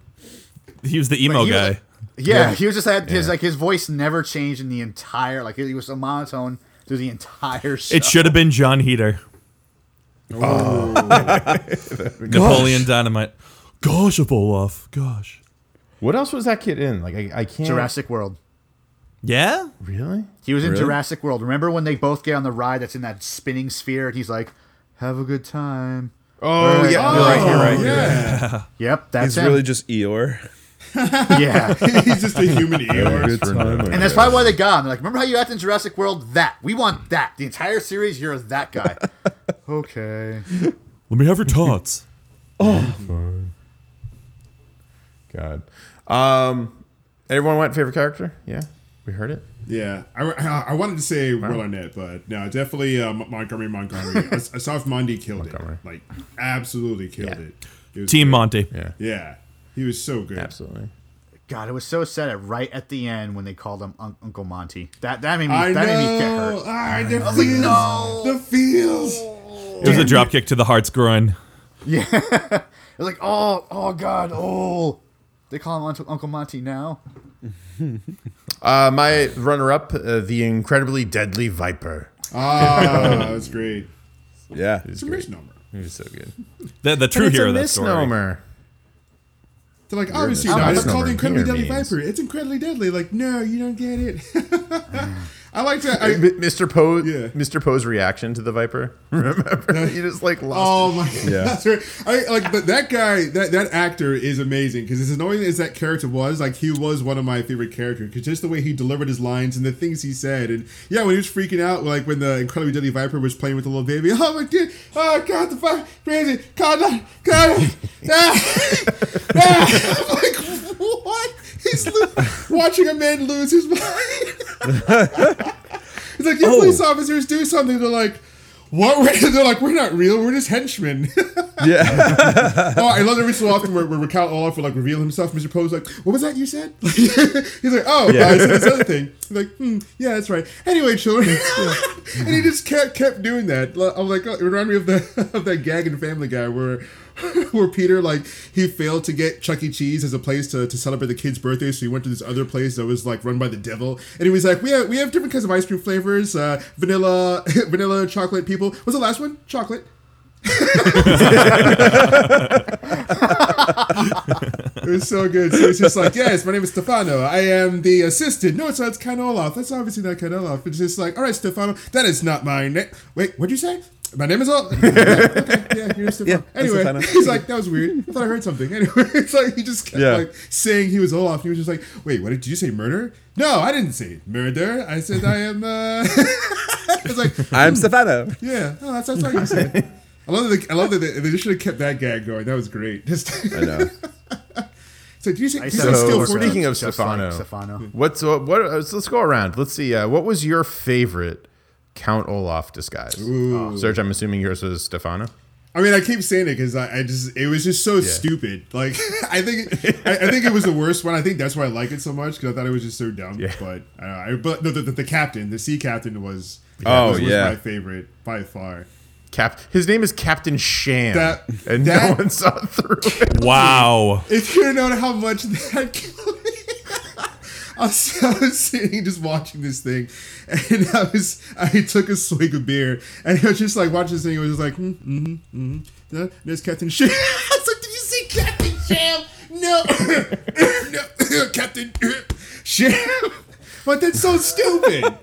He was the emo he was- guy. Yeah, he was just had his like his voice never changed in the entire like he was a monotone through the entire show. It should have been Jon Heder. Oh. Napoleon Dynamite. Gosh, Olaf. Gosh. What else was that kid in? Like, I, I can't. Jurassic World. Yeah? Really? He was in Really? Jurassic World. Remember when they both get on the ride that's in that spinning sphere and he's like, "Have a good time." Oh, Right. yeah. You're right, you're right. Yeah, Yep, that's It's him. really just Eeyore. yeah. he's just a human Eeyore. Good time. And that's probably why they got him. They're like, remember how you acted in Jurassic World? That. We want that. The entire series, you're that guy. okay. Let me have your tots. Oh. God. Um, everyone went favorite character? Yeah, we heard it. Yeah, I, I, I wanted to say Will Arnett, but no, definitely uh, Mon- Montgomery Montgomery. I, Aasif Mandvi killed Montgomery. it, like absolutely killed Yeah. it. It Team great. Monty. Yeah, Yeah, he was so good. absolutely. God, it was so sad at right at the end when they called him Un- Uncle Monty. That that made me I that made me get know. hurt. Ah, the feels. no. The feels. It was a dropkick to the heart's groin. Yeah. it was like, oh, oh God, oh. They call him Uncle, Uncle Monty now. Uh, my runner-up, uh, the incredibly deadly Viper. Ah, that's great. Yeah. It's a great. misnomer. He was so good. The, the true hero a of that story. misnomer. They're like, obviously mis- not. It's called the incredibly deadly means- viper. It's incredibly deadly. Like, no, you don't get it. I like to. I, Mr. Poe, Yeah. Mr. Poe's reaction to the Viper. Remember, he just like lost. Oh my god! Yeah. That's right. I like but that guy. That that actor is amazing because as annoying as that character was, like he was one of my favorite characters because just the way he delivered his lines and the things he said, and yeah, when he was freaking out, like when the incredibly deadly viper was playing with the little baby. Oh my god! Oh god, the fire crazy! God, God! Ah, ah. I'm like what? He's lo- watching a man lose his mind. It's like, your Oh. police officers do something. They're like, what? They're like, we're not real. We're just henchmen. Yeah. oh, I love every so often where, where Count Olaf will like reveal himself. Mr. Poe's like, what was that you said? He's like, oh, Yeah. I said this other thing. He's like, hmm, yeah, that's right. Anyway, children. and he just kept kept doing that. I'm like, oh, it reminded me of the of that gag in Family Guy where where Peter like he failed to get Chuck E. Cheese as a place to, to celebrate the kid's birthday, so he went to this other place that was like run by the devil, and he was like, we have we have different kinds of ice cream flavors, uh, vanilla, vanilla, chocolate. People, what's the last one? Chocolate. It was so good. So it's just like, yes, my name is Stefano. I am the assistant. No, it's not. It's Ken Olaf. That's obviously not Ken Olaf. It's just like, all right, Stefano, that is not my name. Wait, what'd you say? My name is Olaf. okay, yeah, you're Stefano. Yeah, I'm anyway, Stefano. he's like, that was weird. I thought I heard something. Anyway, it's like he just kept Yeah. like saying he was Olaf. He was just like, wait, what did you say? Murder? No, I didn't say murder. I said I am. uh It's like, I'm Stefano. yeah, oh, that's that's what you said. I love that. They, I love that they, they should have kept that gag going. That was great. Just, I know. so, do you say, I do you say So, still speaking of Stefano, like Stefano. what's what? what uh, let's go around. Let's see. Uh, what was your favorite Count Olaf disguise? Serge, I'm assuming yours was Stefano. I mean, I keep saying it because I, I just it was just so stupid. Like I think I, I think it was the worst one. I think that's why I like it so much because I thought it was just so dumb. Yeah. But uh, I, but no, the, the, the captain, the sea captain was Oh, was, was yeah. my favorite by far. Cap. His name is Captain Sham, That- and that- no one saw through it. Wow. If you know how much that killed me. I was, I was sitting just watching this thing, and I was I took a swig of beer, and I was just like watching this thing. I was just like, mm, mm, mm, no, there's Captain Sham. I was like, did you see Captain Sham? No, no, Captain Sham. But that's so stupid.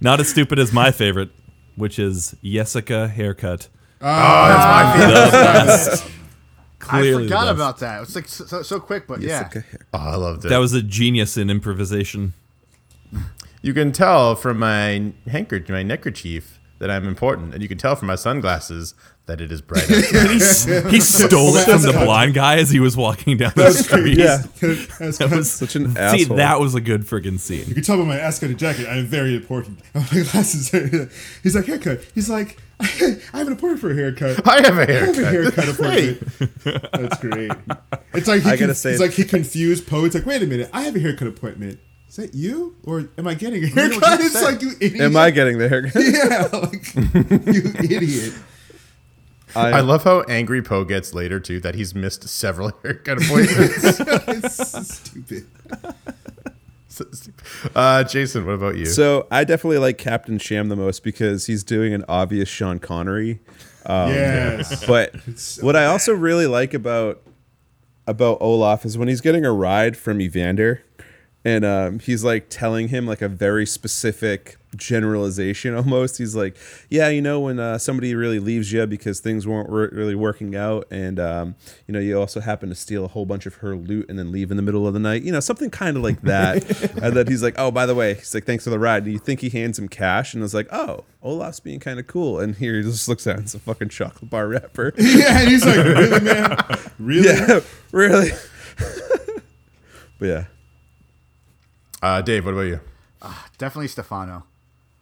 Not as stupid as my favorite, which is Jessica haircut. I Clearly the forgot best. about that. It's like so, so quick, but yeah. Jessica Hair- Oh, I loved it. That was a genius in improvisation. you can tell from my handkerchief, my neckerchief, that I'm important, and you can tell from my sunglasses that it is bright. He, he stole it from the blind guy as he was walking down the street. Yeah, That's That was such an See, asshole. that was a good friggin' scene. You can tell by my ascot jacket, I'm very important. My glasses he's like, haircut. He's like, I have an appointment for a haircut. I have a I have a haircut. haircut appointment. That's great. It's like he I gotta con- say- it's like he confused Poe. It's like, wait a minute, I have a haircut appointment. Is that you, or am I getting a haircut? It's said. like you idiot. Am I getting the haircut? Yeah, like you idiot. I, I love how angry Poe gets later too that he's missed several haircut appointments. It's so stupid. So stupid. uh, Jason, what about you? So I definitely like Captain Sham the most because he's doing an obvious Sean Connery. yes. But so what I also really like about about Olaf is when he's getting a ride from Evander, and um, he's like telling him like a very specific generalization almost. He's like, "Yeah, you know, when uh, somebody really leaves you because things weren't re- really working out, and um, you know, you also happen to steal a whole bunch of her loot and then leave in the middle of the night, you know, something kind of like that." and then he's like, "Oh, by the way, he's like, thanks for the ride." And you think he hands him cash, and it's like, "Oh, Olaf's being kind of cool." And here he just looks at it, it's a fucking chocolate bar wrapper. yeah, and he's like, really, man? Really? Yeah, really. but yeah, Uh, Dave, what about you? Definitely Stefano.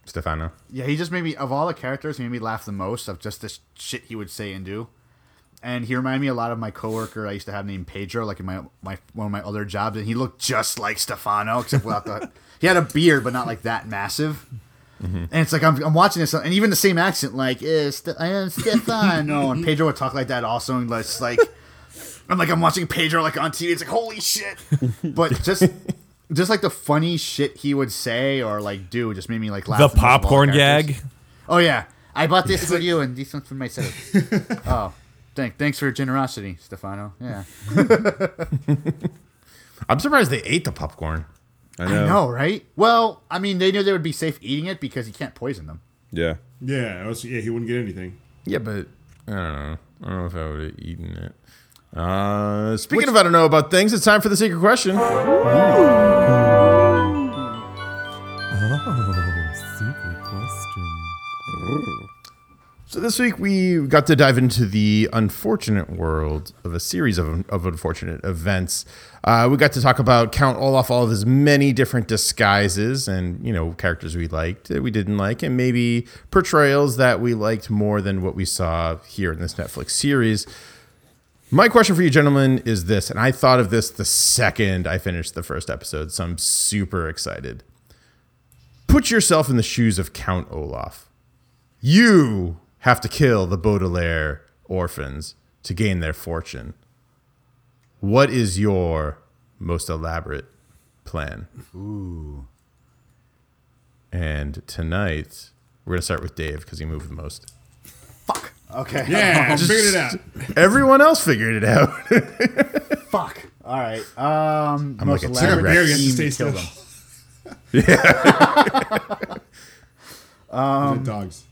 Stefano. Yeah, he just made me of all the characters, he made me laugh the most of just the sh- shit he would say and do. And he reminded me a lot of my coworker I used to have named Pedro, like in my my one of my other jobs, and he looked just like Stefano, except without the he had a beard, but not like that massive. And it's like I'm, I'm watching this, and even the same accent, like eh, St- I am Stefano, and Pedro would talk like that also, and it's like I'm like I'm watching Pedro like on TV. It's like holy shit, but just. Just like the funny shit he would say or like do just made me like laugh. The most of all popcorn characters. gag. Oh yeah, I bought this for you and this one for myself. oh, thank, thanks for your generosity, Stefano. Yeah, I'm surprised they ate the popcorn. I I know. know, right? Well, I mean, they knew they would be safe eating it because you can't poison them. Yeah. Yeah, was, yeah, he wouldn't get anything. Yeah, but I don't know. I don't know if I would have eaten it. Uh, speaking of I don't know about things, it's time for the secret question. So this week we got to dive into the unfortunate world of a series of, of unfortunate events. Uh, we got to talk about Count Olaf, all of his many different disguises, and you know characters we liked, that we didn't like, and maybe portrayals that we liked more than what we saw here in this Netflix series. My question for you, gentlemen, is this, and I thought of this the second I finished the first episode, so I'm super excited. Put yourself in the shoes of Count Olaf. You have to kill the Baudelaire orphans to gain their fortune. What is your most elaborate plan? Ooh. And tonight, we're going to start with Dave because he moved the most. Fuck. Okay. Yeah, i figured it out. Everyone else figured it out. Fuck. All right. Um, I'm most like a elaborate T-Rex. Barry has to scheme stay to kill still. them. Um, dogs.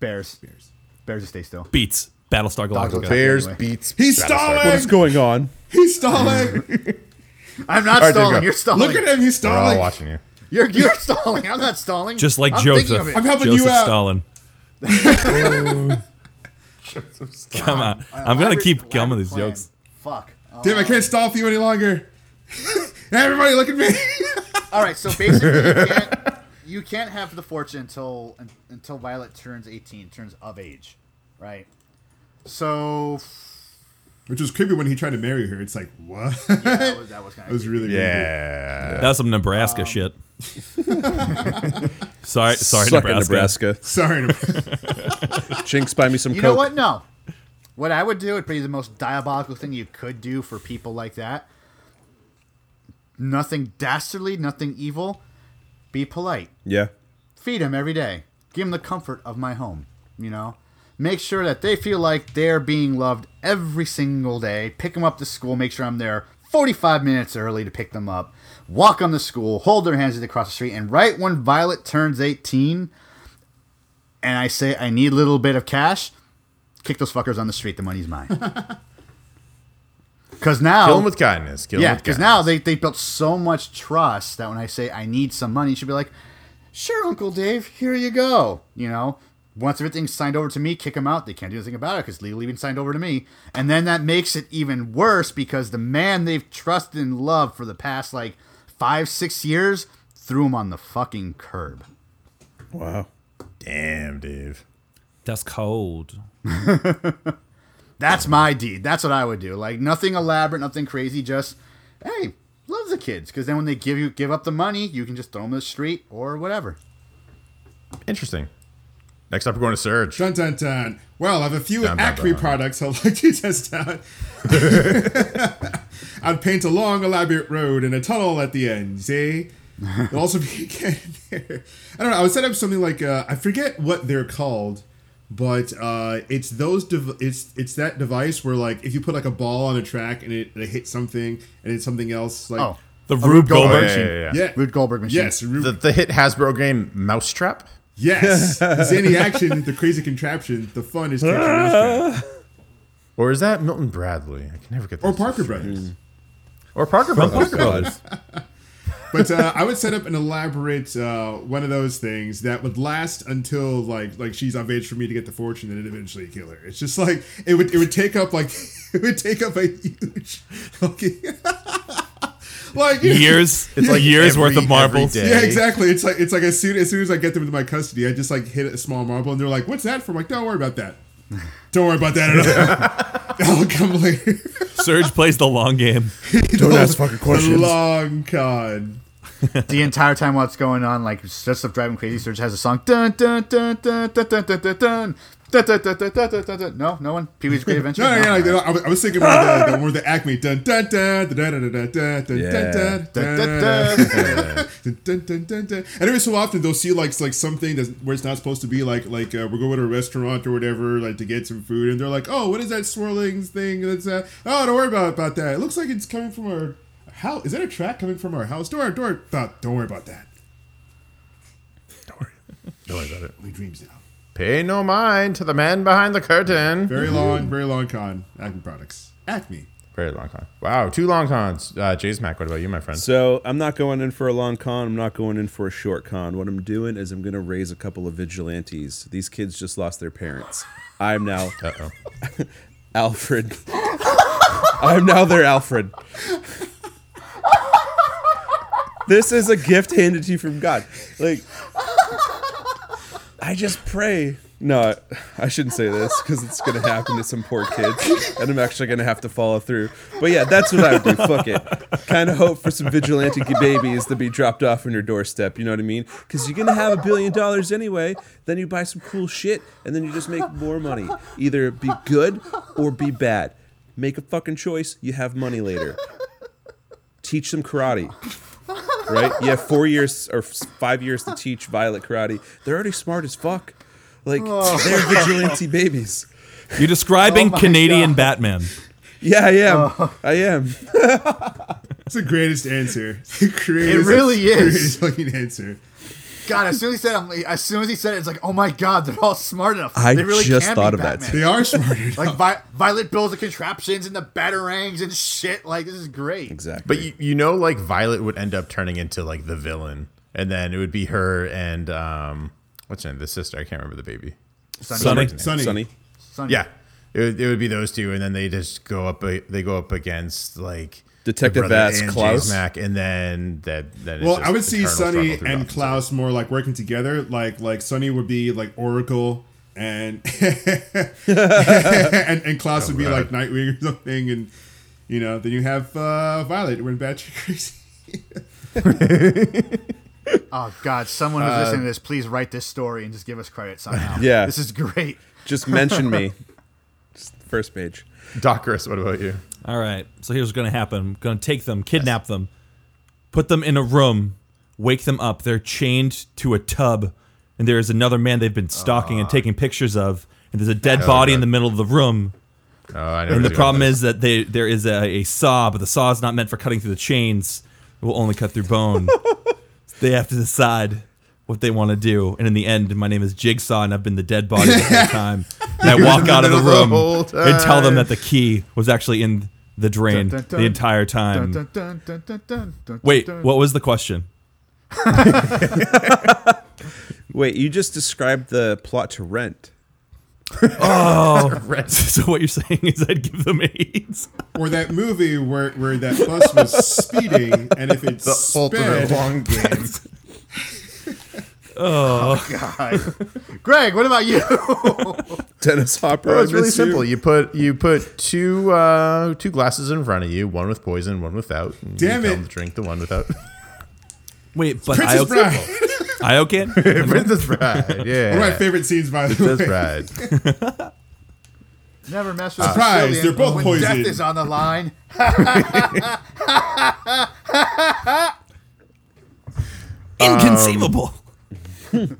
Bears. Bears. Bears to stay still. Beats. Battlestar Galactica. Bears Anyway. beats. He's stalling! What's going on? He's stalling! I'm not All right, there you stalling. You're stalling. Look at him, he's stalling. We're all stalling. watching you. You're you're stalling. I'm not stalling. Just like I'm Joseph. of it. I'm helping you Joseph out. Stalin. Come on. I'm going to keep coming with these plan. jokes. Fuck. Damn, I can't stall for you any longer. Everybody look at me. All right, so basically, you can't, you can't have the fortune until until Violet turns 18, turns of age, right? So Which was creepy when he tried to marry her. It's like, what? that was, that was kind That was really Yeah. That was some Nebraska um, shit. Sorry, sorry, Suck it, Nebraska. creepy. Sorry. Jinx, buy me some You coke. know what? No. What I would do would be the most diabolical thing you could do for people like that. Nothing dastardly, nothing evil. Be polite. Yeah. Feed them every day. Give them the comfort of my home. You know, make sure that they feel like they're being loved every single day. Pick them up to school. Make sure I'm there 45 minutes early to pick them up, walk them to school, hold their hands as they cross the street, and right when Violet turns 18, and I say I need a little bit of cash, kick those fuckers on the street. The money's mine. Because now, Kill him with kindness. Kill yeah, because now they they built so much trust that when I say I need some money, she'll be like, "Sure, Uncle Dave, here you go." You know, once everything's signed over to me, kick them out. They can't do anything about it because legally been signed over to me. And then that makes it even worse because the man they've trusted and loved for the past like five, six years threw him on the fucking curb. Wow. Damn, Dave. That's cold. That's my deed. That's what I would do. Like nothing elaborate, nothing crazy. Just hey, love the kids because then when they give you give up the money, you can just throw them in the street or whatever. Interesting. Next up, we're going to Surge. Dun dun dun. Well, I have a few Dun, dun, Acme dun. products I'd like to test out. I'd paint a long, elaborate road and a tunnel at the end. See? There'll also be again there. I don't know. I would set up something like uh, I forget what they're called, but uh, it's those. Dev- it's it's that device where like if you put like a ball on a track and it, it hits something and it's something else like Oh, The A Rube Rube Goldberg. Goldberg. yeah, yeah, yeah. yeah Rube Goldberg machine. yes Rube- The, the hit Hasbro game Mousetrap. Yes the zany action the crazy contraption the fun is catching mousetrap. Or is that Milton Bradley? I can never get or Parker straight. Brothers. Or Parker Brothers. God. But uh, I would set up an elaborate uh, one of those things that would last until like like she's of age for me to get the fortune and then eventually kill her. It's just like it would it would take up like it would take up a huge fucking like Years. It's like years every- worth of marbles. Yeah, exactly. It's like it's like as soon as soon as I get them into my custody, I just like hit a small marble and they're like, "What's that for?" I'm like, "Don't worry about that. Don't worry about that at all. I'll come later." Surge plays the long game. Don't ask fucking The questions. long con. the entire time while it's going on, like just stuff driving crazy. Surge has a song. Dun dun dun dun dun dun dun dun dun. Dun, dun, dun, dun, dun, dun, dun, dun. No, no one. Pee Wee's Great Adventure. No, no, No? yeah, like, I, was, I was thinking more of the, the more of the Acme dun dun dun dun dun dun dun dun dun Yeah. dun dun Dun, dun. And every so often they'll see like like something that's where it's not supposed to be like like uh, we're going to a restaurant or whatever like to get some food and they're like oh what is that swirling thing that's uh, oh don't worry about about that it looks like it's coming from our house is that a track coming from our house don't worry don't worry about, don't worry about that Don't worry about it. we dreams now Pay no mind to the man behind the curtain. very long very long con Acme products Acme Very long con. Wow, two long cons. Uh, Jay's Mac, what about you, my friend? So I'm not going in for a long con. I'm not going in for a short con. What I'm doing is I'm going to raise a couple of vigilantes. These kids just lost their parents. I'm now Uh oh. Alfred. I'm now their Alfred. This is a gift handed to you from God. Like, I just pray. No, I shouldn't say this because it's to happen to some poor kids, and I'm actually to have to follow through. But yeah, that's what I would do. Fuck it. Kind of hope for some vigilante babies to be dropped off on your doorstep. You know what I mean? Because you're to have a billion dollars anyway. Then you buy some cool shit, and then you just make more money. Either be good or be bad. Make a fucking choice. You have money later. Teach them karate. Right? You have four years or five years to teach Violet karate. They're already smart as fuck. Like oh. they're vigilante babies. You're describing Oh Canadian God. Batman. Yeah, I am. Oh. I am. It's the greatest answer. The greatest, really is. Greatest fucking answer. God, as soon as he said, it, as soon as he said it, it's like, oh my God, they're all smart enough. I they really just can thought be of that, Batman. too. They are smarter. Like Vi- Violet builds the contraptions and the batarangs and shit. Like this is great. Exactly. But you, you know, like Violet would end up turning into like the villain, and then it would be her and um, what's her name? The sister. I can't remember the baby. Sonny. Sonny. Sonny. Sonny. Yeah, it would, it would be those two, and then they just go up. They go up against like Detective the brother Vass, and Klaus. Jace Mack, and then that. Then Well, I would see eternal struggle Sonny and the Klaus more like working together. Like like Sonny would be like Oracle and and, and Klaus would be God. like Nightwing or something, and you know then you have uh, Violet when batshit crazy. Oh God, someone who's Uh, listening to this, please write this story and just give us credit somehow. Yeah. this is great. Just mention me. Just first page. Doc Chris, what about you? All right. So here's what's going to happen. I'm going to take them, kidnap them, put them in a room, wake them up. They're chained to a tub, and there is another man they've been stalking and taking pictures of. And there's a dead body in the middle of the room. Oh, I know. And the problem is that they there is a, a saw, but the saw is not meant for cutting through the chains. It will only cut through bone. they have to decide what they want to do. And in the end, my name is Jigsaw, and I've been the dead body the whole time. And I walk out of the the room whole and tell them that the key was actually in the drain Dun, dun, dun. the entire time. Dun, dun, dun, dun, dun, dun, Wait, what was the question? Wait, you just described the plot to Rent. Oh, rent. so what you're saying is I'd give them AIDS. Or that movie where, where that bus was speeding, and if it the ultimate sped, long game. Oh god. Greg, what about you? Dennis Hopper. Oh, it's really miss you. simple. You put you put two uh, two glasses in front of you, one with poison, one without. and you Damn tell it. drink the one without. Wait, but Princess Io- Bride. Iocane? Princess Bride. Yeah. One of my favorite scenes, by the Princess way. Bride. Never mess with Surprise, Sicilian they're both when poisoned. Death is on the line. Inconceivable.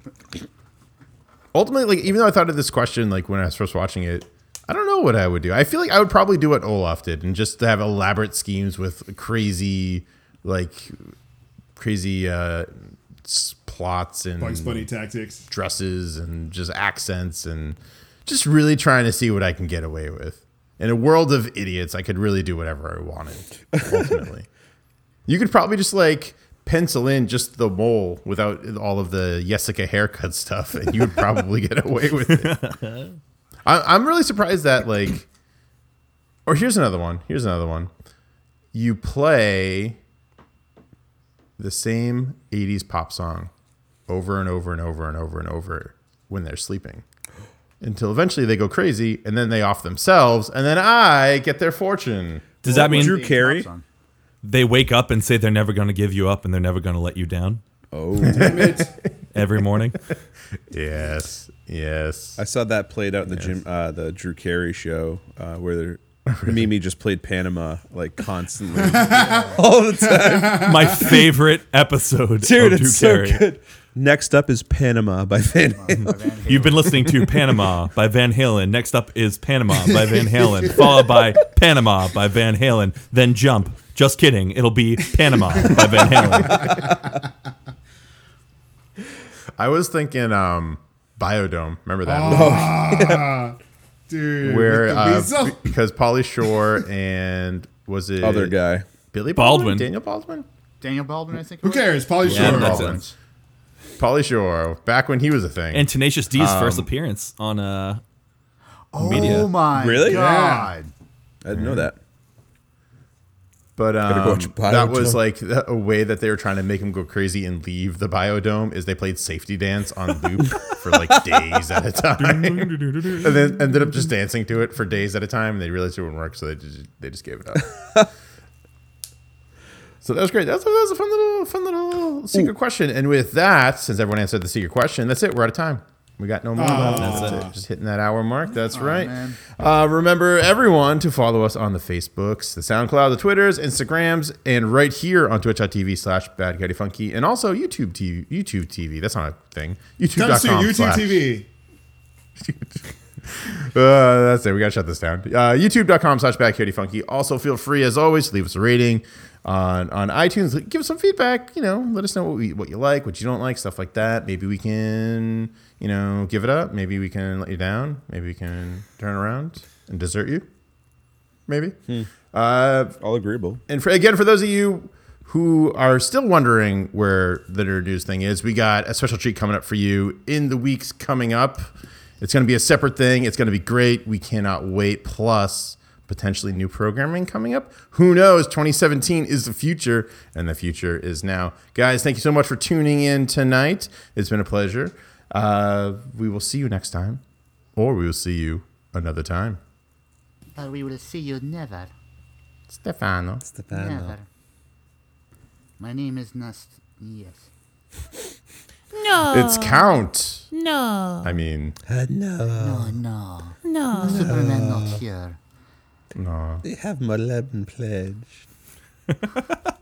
Ultimately, like even though I thought of this question like when I was first watching it, I don't know what I would do. I feel like I would probably do what Olaf did and just have elaborate schemes with crazy, like crazy uh, plots and Bugs Bunny tactics. dresses and just accents and just really trying to see what I can get away with. In a world of idiots, I could really do whatever I wanted. Ultimately, you could probably just like pencil in just the mole without all of the Jessica haircut stuff, and you would probably get away with it. I, I'm really surprised that like, or here's another one. Here's another one. You play the same 80s pop song over and over and over and over and over when they're sleeping until eventually they go crazy and then they off themselves and then I get their fortune. Does that mean Drew Carey? They wake up and say they're never going to give you up and they're never going to let you down Oh, Damn it. every morning? Yes. Yes. I saw that played out in the Jim, uh, the Drew Carey show, uh, where they're- Mimi just played Panama like constantly, all the time. My favorite episode Dude, of Drew it's so Carey. good. Next up is Panama by Van. Halen. You've been listening to Panama by Van Halen. Next up is Panama by Van Halen, followed by Panama by Van Halen. Then Jump. Just kidding. It'll be Panama by Van Halen. I was thinking um Biodome. Remember that? movie? Dude. Where uh, because Pauly Shore and was it Other guy. Billy Baldwin. Baldwin? Daniel Baldwin? Daniel Baldwin, I think. Who cares? Pauly Yeah, Shore. that's Baldwin. it. Pauly Shore, back when he was a thing. And Tenacious D's Um, first appearance on uh, Oh media. my Really? god! I didn't know that. But um, that was like a way that they were trying to make him go crazy and leave the biodome is they played safety dance on loop for like days at a time, and then ended up just dancing to it for days at a time. And they realized it wouldn't work, so they just they just gave it up. so that was great. That was, that was a fun little fun little secret question. And with that, since everyone answered the secret question, that's it. We're out of time. We got no more. left. That's it. Just hitting that hour mark. That's right. Uh, remember, everyone, to follow us on the Facebooks, the SoundCloud, the Twitters, Instagrams, and right here on twitch.tv slash Bad Funky, and also YouTube TV. YouTube TV. That's not a thing. YouTube.com YouTube slash- TV. Uh, that's it. We got to shut this down. Uh, YouTube.com slash Bad Funky. Also, feel free, as always, to leave us a rating on, on iTunes. Give us some feedback. You know, let us know what, we, what you like, what you don't like, stuff like that. Maybe we can, you know, give it up. Maybe we can let you down. Maybe we can turn around and desert you. Maybe. Uh, All agreeable. and for, again, for those of you who are still wondering where the Nerd News thing is, we got a special treat coming up for you in the weeks coming up. It's going to be a separate thing. It's going to be great. We cannot wait. Plus, potentially new programming coming up. Who knows? 2017 is the future, and the future is now. Guys, thank you so much for tuning in tonight. It's been a pleasure. Uh, we will see you next time, or we will see you another time. But we will see you never. Stefano. Never. My name is Nast. Yes. No. It's Count. No. I mean, No. No, no. No. Superman not here. No. They have my lemon pledge.